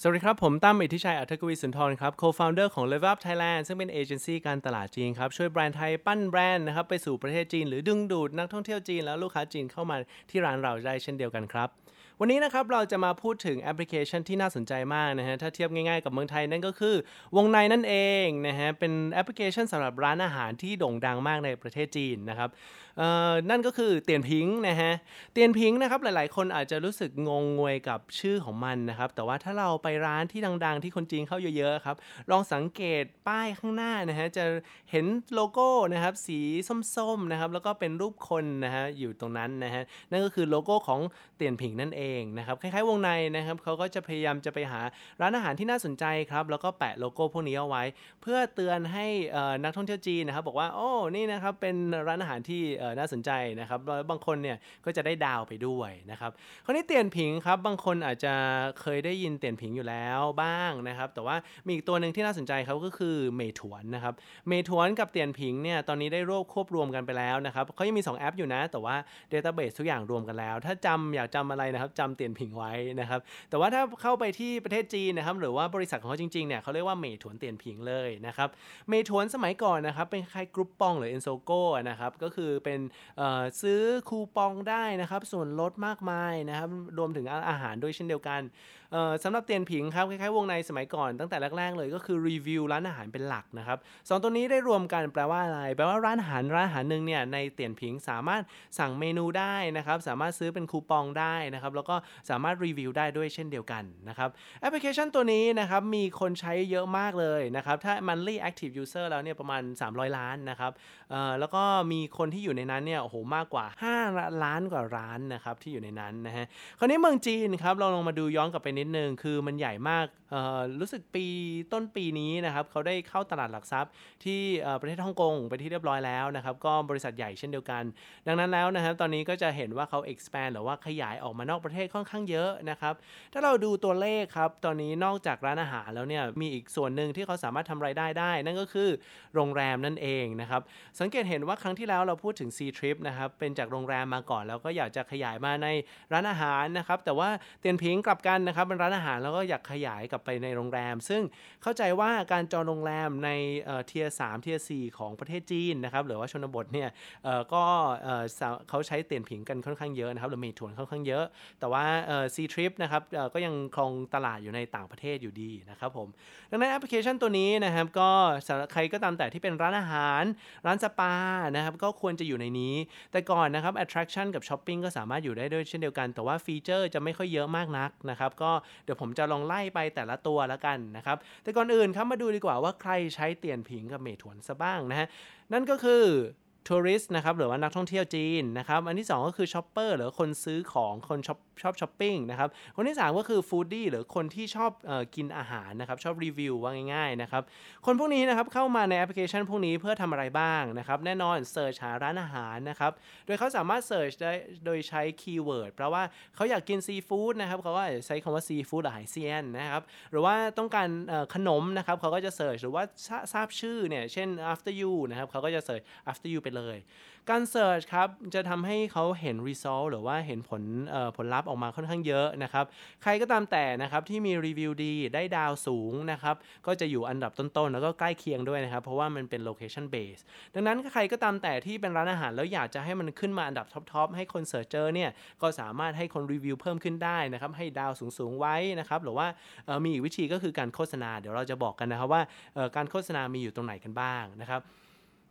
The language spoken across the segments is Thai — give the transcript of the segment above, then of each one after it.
สวัสดีครับ ผมตั้มอิทธิชัย อัธกวีสุนทรครับ co-founder ของ Level Up Thailand ซึ่งเป็นเอเจนซี่การตลาดจีนครับ ช่วยแบรนด์ไทยปั้นแบรนด์นะครับ ไปสู่ประเทศจีน หรือดึงดูดนักท่องเที่ยวจีน แล้วลูกค้าจีนเข้ามาที่ร้านเราได้เช่นเดียวกันครับ วันนี้นะครับเราจะมาพูดถึงแอปพลิเคชันที่น่าสนใจมากนะฮะถ้าเทียบง่ายๆกับเมืองไทยนั่นก็คือ วงในนั่นเองนะฮะเป็นแอปพลิเคชันสำหรับร้านอาหารที่โด่งดังมากในประเทศจีนนะครับนั่นก็คือ Dianping นะฮะเตียนพิงนะครับหลายๆ คนอาจจะรู้สึกงงงวยกับชื่อของมันนะครับแต่ว่าถ้าเราไปร้านที่ดังๆ ที่คนจีนเข้าเยอะๆครับลองสังเกตป้ายข้างหน้านะฮะจะเห็นโลโก้นะครับสีส้มๆนะครับแล้วก็เป็นรูปคนนะฮะอยู่ตรงนั้นนะฮะนั่นก็คือโลโก้ของเตียนพิงนั่นเองนะครับคล้ายๆวงในนะครับเขาก็จะพยายามจะไปหาร้านอาหารที่น่าสนใจครับแล้วก็แปะโลโก้พวกนี้เอาไว้ เพื่อเตือนให้นักท่องเที่ยวจีนนะครับ บอกว่าโอ้นี่นะครับเป็นร้านอาหารที่น่าสนใจนะครับแล้วบางคนเนี่ยก็จะได้ดาวไปด้วยนะครับคราวนี้เตียนผิงครับบางคนอาจจะเคยได้ยินเตียนผิงอยู่แล้วบ้างนะครับแต่ว่ามีอีกตัวหนึ่งที่น่าสนใจครับก็คือเมถวนนะครับเมถวนกับเตียนผิงเนี่ยตอนนี้ได้รวบควบรวมกันไปแล้วนะครับเขายังมี 2 แอปอยู่นะ แต่ว่า Database ทุกอย่างรวมกันแล้ว ถ้าจำอยากจำอะไรนะครับจำเตียนผิงไว้นะครับ แต่ว่าถ้าเข้าไปที่ประเทศจีนนะครับ หรือว่าบริษัทของเขาจริงๆเนี่ยเขาเรียกว่าเมถวนเตียนผิงเลยนะครับ เมถวนสมัยก่อนนะครับ เป็นคล้าย Groupon หรือ Ensogo นะครับ ก็คือเป็นซื้อคูปองได้นะครับ ส่วนลดมากมายนะครับ รวมถึงอาหารด้วยเช่นเดียวกัน สำหรับเตียนผิงครับคล้ายๆวงในสมัยก่อนตั้งแต่แรกๆเลยก็คือรีวิวร้านอาหารเป็นหลักนะครับสองตัวนี้ได้รวมกันแปลว่าอะไรแปลว่าร้านอาหารร้านอาหารหนึ่งเนี่ยในเตียนผิงสามารถสั่งเมนูได้นะครับสามารถซื้อเป็นคูปองได้นะครับแล้วก็สามารถรีวิวได้ด้วยเช่นเดียวกันนะครับแอปพลิเคชันตัวนี้นะครับมีคนใช้เยอะมากเลยนะครับถ้า monthly active user แล้วเนี่ยประมาณ 300 ล้านนะครับแล้วก็มีคนที่อยู่ในนั้นเนี่ยโอ้โหมากกว่า 5 ล้านกว่าร้านนะครับที่อยู่ในนั้นนะฮะคราวนี้เมืองจีนครับเราลองมาดูย้อนกลับไปนิดนึง คือมันใหญ่มากรู้สึกปีต้นปีนี้นะครับเขาได้เข้าตลาดหลักทรัพย์ ที่ประเทศฮ่องกงไปที่เรียบร้อยแล้วนะครับ ก็บริษัทใหญ่เช่นเดียวกัน ดังนั้นแล้วนะครับตอนนี้ก็จะเห็นว่าเขา expand หรือว่าขยายออกมานอกประเทศค่อนข้างเยอะนะครับ ถ้าเราดูตัวเลขครับ ตอนนี้นอกจากร้านอาหารแล้วเนี่ยมีอีกส่วนหนึ่งที่เขาสามารถทำรายได้ได้ นั่นก็คือโรงแรมนั่นเองนะครับ สังเกตเห็นว่าครั้งที่แล้วเราพูดถึง C Trip นะครับเป็นจากโรงแรมมาก่อนแล้วก็อยากจะขยายมาในร้านอาหารนะครับแต่ว่าเตียนพิงกลับกันนะครับเป็นร้านอาหารแล้วก็อยากขยายกลับไปในโรงแรม ซึ่งเข้าใจว่าการจองโรงแรมใน tier สาม tier สี่ของประเทศจีนนะครับหรือว่าชนบทเนี่ยก็เขาใช้เตียนผิงกันค่อนข้างเยอะนะครับหรือเมถวนค่อนข้างเยอะ แต่ว่าเอ่อ C Trip นะครับก็ยังครองตลาดอยู่ในต่างประเทศอยู่ดีนะครับผมดังนั้นแอปพลิเคชันตัวนี้นะครับก็สำหรับใครก็ตามแต่ที่เป็นร้านอาหาร ร้านสปานะครับก็ควรจะอยู่ในนี้ แต่ก่อนนะครับ attraction กับ shopping ก็สามารถอยู่ได้ด้วยเช่นเดียวกัน แต่ว่า feature จะไม่ค่อยเยอะมากนักนะครับก็เดี๋ยวผมจะลองไล่ไปแต่ละตัวแล้วกันนะครับ แต่ก่อนอื่นครับมาดูดีกว่าว่าใครใช้เตียนผิงกับเมถวนซะบ้างนะฮะนั่นก็คือ tourist นะครับหรือว่านักท่องเที่ยวจีนนะครับอันที่ 2 ก็คือ shopper หรือคนซื้อของคนช็อปชอบช้อปปิ้งนะครับคนที่ 3 ก็คือ foodie หรือคนที่ชอบออกินอาหารนะครับชอบรีวิวว่าง่ายๆนะครับคนพวกนี้นะครับเข้ามาในแอปพลิเคชันพวกนี้เพื่อทำอะไรบ้างนะครับแน่นอน search หาร้านอาหารนะครับโดยเขาสามารถ search ได้โดยใช้ keyword แปลว่าเขาอยากกินซีฟู้ดนะครับเขาก็จะใช้คำว่าซีฟู้ดหรือ海鲜นะครับหรือว่าต้องการขนมนะครับเขาก็จะ search หรือว่าทราบชื่อเนี่ยเช่น After You นะครับเขาก็จะเสิร์ช after you ไปเลย การ search ครับจะทำให้เขาเห็น result หรือว่าเห็นผลผลลัพธ์ออกมาค่อนข้างเยอะนะครับ ใครก็ตามแต่นะครับที่มีรีวิวดีได้ดาวสูงนะครับก็จะอยู่อันดับต้นๆ แล้วก็ใกล้เคียงด้วยนะครับ เพราะว่ามันเป็น location base ดังนั้นใครก็ตามแต่ที่เป็นร้านอาหารแล้วอยากจะให้มันขึ้นมาอันดับ top ๆให้คน search เจอเนี่ยก็สามารถให้คนรีวิวเพิ่มขึ้นได้นะครับให้ดาวสูงๆไว้นะครับหรือว่ามีอีกวิธีก็คือการโฆษณาเดี๋ยวเราจะบอกกันนะครับว่าการโฆษณามีอยู่ตรงไหนกันบ้างนะครับ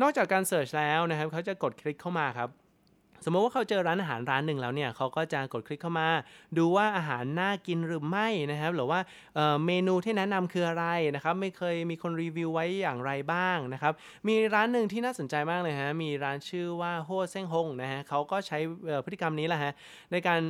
นอกจากการเสิร์ชแล้วนะครับเขาจะกดคลิกเข้ามาครับ สมมติว่าเขาเจอร้านอาหารร้านหนึ่งแล้วเนี่ยเขาก็จะกดคลิกเข้ามา ดูว่าอาหารน่ากินหรือไม่นะครับหรือว่าเมนูที่แนะนำคืออะไรนะครับไม่เคยมีคนรีวิวไว้อย่างไรบ้างนะครับมีร้านหนึ่งที่น่าสนใจมากเลยฮะมีร้านชื่อว่าโฮเซ้งฮงนะฮะเขาก็ใช้พฤติกรรมนี้แหละฮะในการ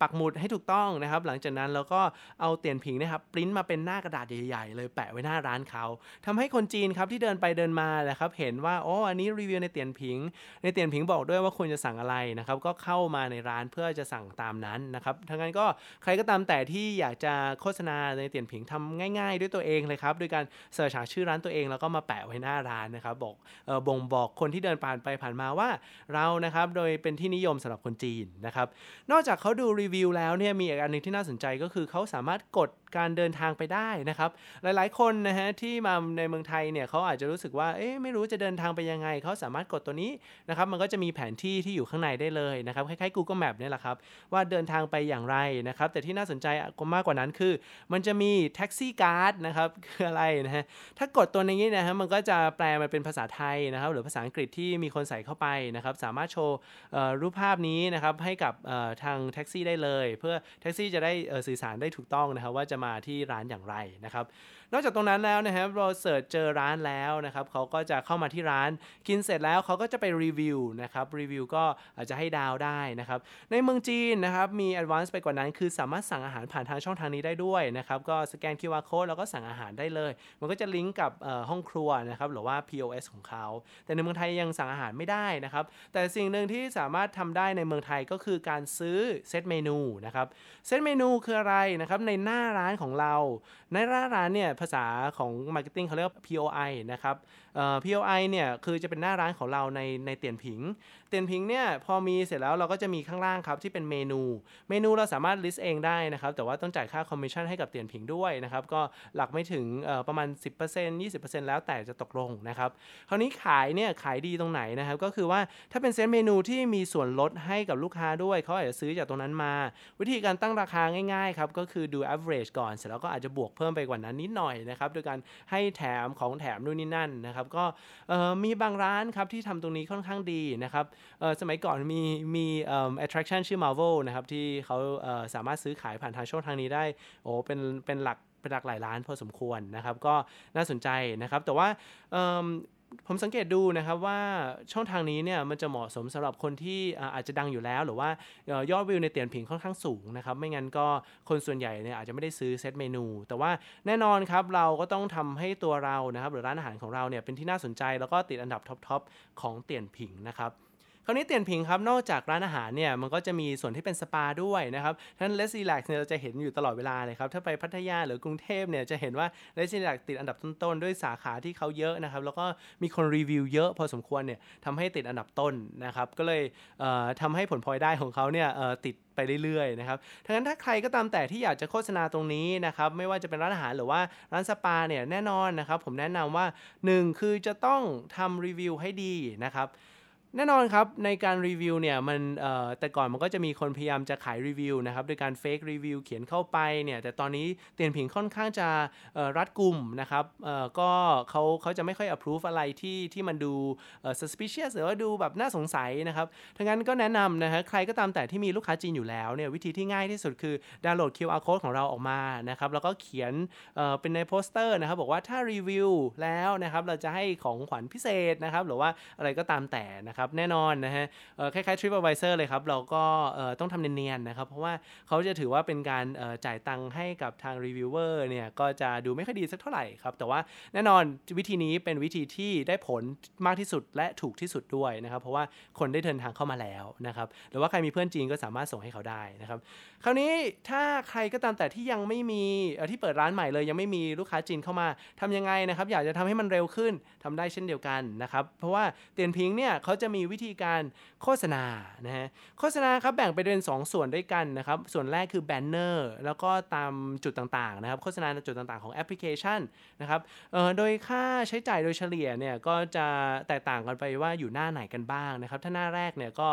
ปักหมุดให้ถูกต้องนะครับ หลังจากนั้นเราก็เอาเตียนผิงนะครับปริ้นมาเป็นหน้ากระดาษใหญ่ๆเลยแปะไว้หน้าร้านเขาทำให้คนจีนครับที่เดินไปเดินมานะครับเห็นว่าโอ้อันนี้รีวิวในเตียนผิง ในเตียนผิงบอกด้วยว่าควรจะสั่งอะไรนะครับก็เข้ามาในร้านเพื่อจะสั่งตามนั้นนะครับทั้งนั้นก็ใครก็ตามแต่ที่อยากจะโฆษณาในเตียนผิงทำง่าย ๆ ด้วยตัวเองเลยครับด้วยการเสิร์ชหาชื่อร้านตัวเองแล้วก็มาแปะไว้หน้าร้านนะครับบอกออบ่งบอกคนที่เดินผ่านไปผ่านมาว่าเรานะครับโดยเป็นที่นิยมสำหรับคนจีนนะครับนอกจากเขาดูรีวิวแล้วเนี่ยมีอีกอันนึงที่น่าสนใจก็คือเขาสามารถกดการเดินทางไปได้นะครับหลายๆ คนนะฮะที่มาในเมืองไทยเนี่ยเขาอาจจะรู้สึกว่าเอ๊ะไม่รู้จะเดินทางไปยังไงเขาสามารถกดตัวนี้นะครับมันก็จะมีแผนที่ที่อยู่ข้างในได้เลยนะครับคล้ายๆ Google Map เนี่ยแหละครับว่าเดินทางไปอย่างไรนะครับแต่ที่น่าสนใจมากกว่านั้นคือ มันจะมีแท็กซี่การ์ดนะครับคืออะไรนะฮะถ้ากดตัวนี้นะฮะมันก็จะแปลมาเป็นภาษาไทยนะครับหรือภาษาอังกฤษที่มีคนใส่เข้าไปนะครับสามารถโชว์รูปภาพนี้นะครับให้กับทางแท็กซี่ได้เลย เพื่อแท็กซี่จะได้สื่อสารได้ถูกต้องนะครับว่าจะมาที่ร้านอย่างไรนะครับนอกจากตรงนั้นแล้วนะครับเรา search เจอร้านแล้วนะครับเขาก็จะเข้ามาที่ร้านกินเสร็จแล้วเขาก็จะไปรีวิวนะครับรีวิวก็อาจจะให้ดาวได้นะครับ ในเมืองจีนนะครับมี advance ไปกว่านั้น คือสามารถสั่งอาหารผ่านทางช่องทางนี้ได้ด้วยนะครับก็สแกน QR code แล้วก็สั่งอาหารได้เลย มันก็จะลิงก์กับห้องครัวนะครับหรือว่า POS ของเขา แต่ในเมืองไทยยังสั่งอาหารไม่ได้นะครับ แต่สิ่งหนึ่งที่สามารถทำได้ในเมืองไทยก็คือการซื้อ set menu นะครับ set menu คืออะไรนะครับในหน้าร้านของเราในหน้าร้านเนี่ยภาษาของ Marketing เขาเรียก POI นะครับ POI เนี่ยคือจะเป็นหน้าร้านของเราในในเตียนผิงเตียนผิงเนี่ยพอมีเสร็จแล้วเราก็จะมีข้างล่างครับที่เป็นเมนู เมนูเราสามารถ list เองได้นะครับแต่ว่าต้องจ่ายค่าคอมมิชชั่นให้กับเตียนผิงด้วยนะครับก็หลักไม่ถึงประมาณ 10% 20%แล้วแต่จะตกลงนะครับคราวนี้ขายเนี่ยขายดีตรงไหนนะครับก็คือว่าถ้าเป็นเซตเมนูที่มีส่วนลดให้กับลูกค้าด้วยเขาอาจจะซื้อจากตรงนั้นมา วิธีการตั้งราคาง่ายๆครับก็คือดู average ก่อนเสร็จแล้วก็อาจจะบวกเพิ่มไปกว่านั้นนิดหน่อยนะครับโดยการให้แถมของแถมนู่นนี่นั่นนะครับก็มีบางร้านครับที่ทำตรงนี้ค่อนข้างดีนะครับสมัยก่อนมีมี attraction ชื่อ Marvel นะครับที่เขาสามารถซื้อขายผ่านทางช่องทางนี้ได้โอ้เป็นเป็นหลักเป็นหลักหลายล้านพอสมควรนะครับ ก็น่าสนใจนะครับ แต่ว่าผมสังเกตดูนะครับว่าช่องทางนี้เนี่ยมันจะเหมาะสมสำหรับคนที่อาจจะดังอยู่แล้ว หรือว่ายอดวิวในเตียนผิงค่อนข้างสูงนะครับไม่งั้นก็คนส่วนใหญ่เนี่ยอาจจะไม่ได้ซื้อเซตเมนู แต่ว่าแน่นอนครับเราก็ต้องทำให้ตัวเรานะครับหรือร้านอาหารของเราเนี่ยเป็นที่น่าสนใจแล้วก็ติดอันดับท็อปๆของเตียนผิงนะครับ คราวนี้เตียนพิงครับนอกจากร้านอาหารเนี่ยมันก็จะมีส่วนที่เป็นสปาด้วยนะครับท่าน Let's Relax เนี่ยเราจะเห็นอยู่ตลอดเวลาเลยครับถ้าไปพัทยาหรือกรุงเทพเนี่ยจะเห็นว่า Let's Relax ติดอันดับต้นๆด้วยสาขาที่เขาเยอะนะครับแล้วก็มีคนรีวิวเยอะพอสมควรเนี่ยทำให้ติดอันดับต้นนะครับก็เลยทำให้ผลพลอยได้ของเขาเนี่ยติดไปเรื่อยๆนะครับดังนั้นถ้าใครก็ตามแต่ที่อยากจะโฆษณาตรงนี้นะครับไม่ว่าจะเป็นร้านอาหารหรือว่าร้านสปาเนี่ยแน่นอนนะครับผมแนะนำว่า 1 คือจะต้องทำรีวิวให้ดีนะครับ แน่นอนครับในการรีวิวเนี่ยมันแต่ก่อนมันก็จะมีคนพยายามจะขายรีวิวนะครับโดยการเฟกรีวิวเขียนเข้าไปเนี่ยแต่ตอนนี้เตียนผิงค่อนข้างจะรัดกลุ่มนะครับก็เขาเขาจะไม่ค่อย approve อะไรที่ที่มันดู suspicious หรือว่าดูแบบน่าสงสัยนะครับทั้งนั้นก็แนะนำนะฮะใครก็ตามแต่ที่มีลูกค้าจีนอยู่แล้วเนี่ยวิธีที่ง่ายที่สุดคือดาวน์โหลด QR code ของเราออกมานะครับแล้วก็เขียนเป็นในโปสเตอร์นะครับบอกว่าถ้ารีวิวแล้วนะครับเราจะให้ของขวัญพิเศษนะครับหรือว่าอะไรก็ตามแต่นะครับแน่นอนนะฮะคล้ายๆ TripAdvisor เลยครับ เราก็ต้องทำเนียนๆนะครับ เพราะว่าเขาจะถือว่าเป็นการจ่ายตังค์ให้กับทางรีวิวเวอร์เนี่ยก็จะดูไม่ค่อยดีสักเท่าไหร่ครับ แต่ว่าแน่นอนวิธีนี้เป็นวิธีที่ได้ผลมากที่สุดและถูกที่สุดด้วยนะครับ เพราะว่าคนได้เดินทางเข้ามาแล้วนะครับ หรือว่าใครมีเพื่อนจีนก็สามารถส่งให้เขาได้นะครับ คราวนี้ถ้าใครก็ตามแต่ที่ยังไม่มีที่เปิดร้านใหม่เลย ยังไม่มีลูกค้าจีนเข้ามาทำยังไงนะครับ อยากจะทำให้มันเร็วขึ้นทำได้เช่นเดียวกันนะครับ เพราะว่าเตียนพิงเนี่ยเขาจะมีวิธีการโฆษณานะฮะโฆษณาครับแบ่งไปเป็น2ส่วนด้วยกันนะครับส่วนแรกคือ banner แล้วก็ตามจุดต่างๆนะครับโฆษณาในจุดต่างๆของแอปพลิเคชันนะครับโดยค่าใช้จ่ายโดยเฉลี่ยเนี่ยก็จะแตกต่างกันไปว่าอยู่หน้าไหนกันบ้างนะครับถ้าหน้าแรกเนี่ยก็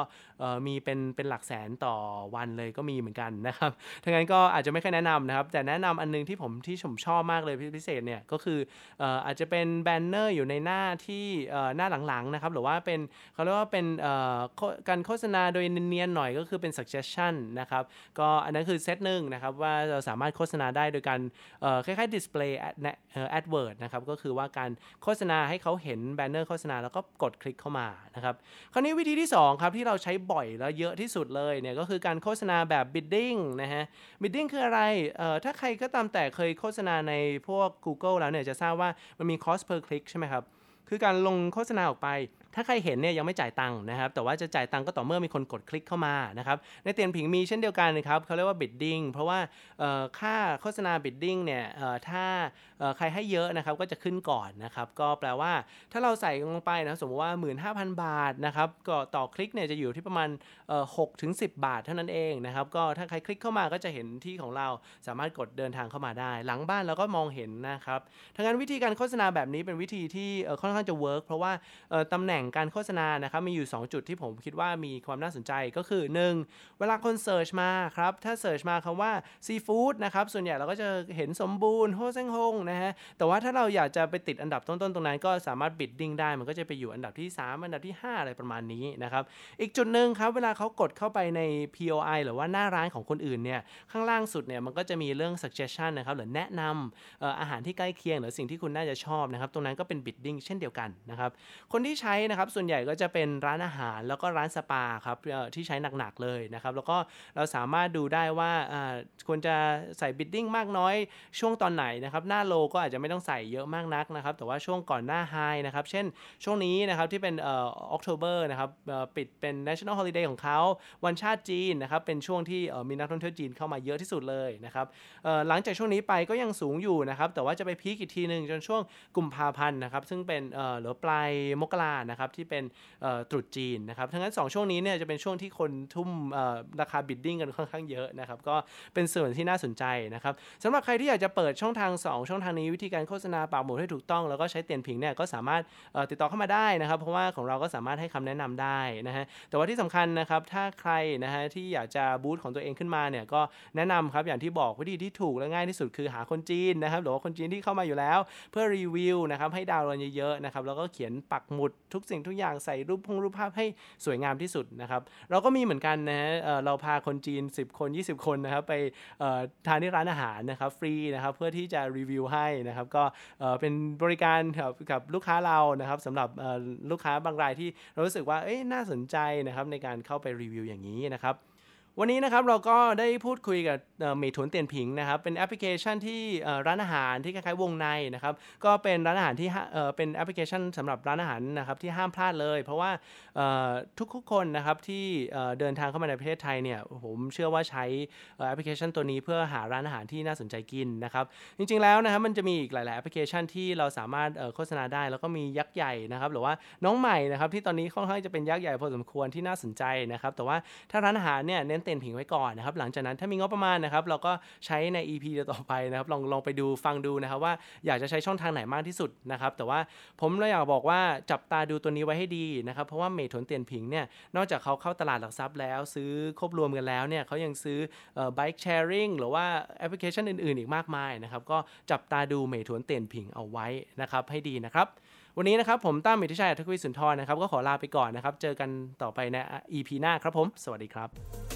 มีเป็นเป็นหลักแสนต่อวันเลยก็มีเหมือนกันนะครับดังนั้นก็อาจจะไม่ค่อยแนะนำนะครับแต่แนะนำอันนึงที่ผมที่ผมชอบมากเลยพิเศษเนี่ยก็คืออาจจะเป็น banner อยู่ในหน้าที่หน้าหลังๆนะครับหรือว่าเป็นเขาเรียกว่าเป็นการโฆษณาโดยเนียนๆหน่อยก็คือเป็น suggestion นะครับ ก็อันนั้นคือเซตหนึ่งนะครับ ว่าเราสามารถโฆษณาได้โดยการคล้ายๆ display adword นะครับ ก็คือว่าการโฆษณาให้เขาเห็น banner โฆษณาแล้วก็กดคลิกเข้ามานะครับคราวนี้วิธีที่ 2 ครับ ที่เราใช้บ่อยแล้วเยอะที่สุดเลยเนี่ยก็คือการโฆษณาแบบ bidding นะฮะ bidding คืออะไรถ้าใครก็ตามแต่เคยโฆษณาในพวก Google แล้วเนี่ยจะทราบว่ามันมี cost per click ใช่ไหมครับคือการลงโฆษณาออกไป ถ้าใครเห็นเนี่ยยังไม่จ่ายตังค์นะครับ แต่ว่าจะจ่ายตังค์ก็ต่อเมื่อมีคนกดคลิกเข้ามานะครับ ในเตียนผิงมีเช่นเดียวกันนะครับเขาเรียกว่า bidding เพราะว่าค่าโฆษณา bidding เนี่ยถ้าใครให้เยอะนะครับก็จะขึ้นก่อนนะครับ ก็แปลว่าถ้าเราใส่ลงไปนะสมมติว่า 15,000 บาทนะครับก็ต่อคลิกเนี่ยจะอยู่ที่ประมาณ6ถึง10บาทเท่านั้นเองนะครับก็ถ้าใครคลิกเข้ามาก็จะเห็นที่ของเราสามารถกดเดินทางเข้ามาได้ หลังบ้านเราก็มองเห็นนะครับดังนั้นวิธีการโฆษณาแบบนี้เป็นวิธีที่ค่อนข้างจะ work เพราะว่าตำแหน่งการโฆษณานะครับมีอยู่ 2 จุดที่ผมคิดว่ามีความน่าสนใจก็คือ 1. เวลาคน search มาครับ ถ้า search มาคำว่าซีฟู้ดนะครับส่วนใหญ่เราก็จะเห็นสมบูรณ์โฮเซงฮงนะฮะแต่ว่าถ้าเราอยากจะไปติดอันดับต้นๆตรงนั้นก็สามารถบิดดิ้งได้มันก็จะไปอยู่อันดับที่ 3 อันดับที่ 5 อะไรประมาณนี้นะครับอีกจุดหนึ่งครับเวลาเขากดเข้าไปใน POI หรือว่าหน้าร้านของคนอื่นเนี่ยข้างล่างสุดเนี่ยมันก็จะมีเรื่อง suggestion นะครับหรือแนะนำอาหารที่ใกล้เคียง หรือสิ่งที่คุณน่าจะชอบนะครับตรงนั้นก็เป็นบิดดิ้งเช่นเดียวกันนะครับคนที่ใช้นะครับส่วนใหญ่ก็จะเป็นร้านอาหารแล้วก็ร้านสปาครับที่ใช้หนักๆเลยนะครับแล้วก็เราสามารถดูได้ว่าควรจะใส่บิดดิ้งมากน้อยช่วงตอนไหนนะครับหน้าโลก็อาจจะไม่ต้องใส่เยอะมากนักนะครับแต่ว่าช่วงก่อนหน้าไฮนะครับเช่นช่วงนี้นะครับที่เป็นเอ่อออกโทเบอร์นะครับปิดเป็น national holiday ของเขาวันชาติจีนนะครับเป็นช่วงที่มีนักท่องเที่ยวจีนเข้ามาเยอะที่สุดเลยนะครับหลังจากช่วงนี้ไปก็ยังสูงอยู่นะครับแต่ว่าจะไปพีคอีกทีหนึ่งจนช่วงกุมภาพันธ์นะครับซึ่งเป็นหรือปลายมกรานะครับที่เป็นตรุษจีนนะครับทั้งนั้น 2 ช่วงนี้เนี่ยจะเป็นช่วงที่คนทุ่มราคาบิดดิ้งกันค่อนข้างเยอะนะครับก็เป็นส่วนที่น่าสนใจนะครับสำหรับใครที่อยากจะเปิดช่องทาง 2 ช่องทางนี้วิธีการโฆษณาปากหมุดให้ถูกต้อง แล้วก็ใช้เตียนผิงเนี่ยก็สามารถติดต่อเข้ามาได้นะครับ เพราะว่าของเราก็สามารถให้คำแนะนำได้นะฮะแต่ว่าที่สำคัญนะครับถ้าใครนะฮะที่อยากจะบูตของตัวเองขึ้นมาเนี่ยก็แนะนำครับอย่างที่บอกวิธีที่ถูกและง่ายที่สุดคือหาคนจีนนะครับหรือว่าคนจีนที่เข้ามาอยู่แล้ว เพื่อรีวิวนะครับให้ดาวน์โหลดเยอะๆนะครับแล้วก็เขียนปักหมุดทุกสิ่งทุกอย่างใส่รูปพงรูปภาพให้สวยงามที่สุดนะครับ เราก็มีเหมือนกันนะฮะเราพาคนจีน 10 คน 20 คนนะครับไปทานที่ร้านอาหารนะครับฟรีนะครับเพื่อที่จะรีวิวให้นะครับก็เป็นบริการกับกับลูกค้าเรานะครับสำหรับลูกค้าบางรายที่เรารู้สึกว่าเอ้ยน่าสนใจนะครับในการเข้าไปรีวิวอย่างนี้นะครับ วันนี้นะครับเราก็ได้พูดคุยกับMeituan Dianping นะครับเป็นแอปพลิเคชันที่ร้านอาหารที่คล้ายๆวงในนะครับก็เป็นร้านอาหารที่เป็นแอปพลิเคชันสำหรับร้านอาหารนะครับที่ห้ามพลาดเลย เพราะว่าทุกๆคนนะครับที่เดินทางเข้ามาในประเทศไทยเนี่ยผมเชื่อว่าใช้แอปพลิเคชันตัวนี้เพื่อหาร้านอาหารที่น่าสนใจกินนะครับจริงๆแล้วนะครับมันจะมีอีกหลายๆแอปพลิเคชันที่เราสามารถโฆษณาได้ แล้วก็มียักษ์ใหญ่นะครับหรือว่าน้องใหม่นะครับที่ตอนนี้ค่อนข้างจะเป็นยักษ์ใหญ่พอสมควรที่น่าสนใจนะครับแต่ว่าถ้าร้านอาหารเนี่ยเน้นเต็นผิงไว้ก่อนนะครับ หลังจากนั้นถ้ามีงบประมาณนะครับ เราก็ใช้ใน EP ต่อไปนะครับ ลองลองไปดูฟังดูนะครับ ว่าอยากจะใช้ช่องทางไหนมากที่สุดนะครับ แต่ว่าผมเราอยากบอกว่าจับตาดูตัวนี้ไว้ให้ดีนะครับ เพราะว่าเมทนเตียนผิงเนี่ย นอกจากเขาเข้าตลาดหลักทรัพย์แล้ว ซื้อครบรวมกันแล้วเนี่ยเขายังซื้ออ bike sharing หรือว่าแอปพลิเคชันอื่น ๆ อีกมากมายนะครับ ก็จับตาดูเมทนเตียนผิงเอาไว้นะครับให้ดีนะครับวันนี้นะครับผมตั้มมิทิชัยทักวิสุนทรนะครับ ก็ขอลาไปก่อนนะครับ เจอกันต่อไปใน EP หน้าครับผม สวัสดีครับ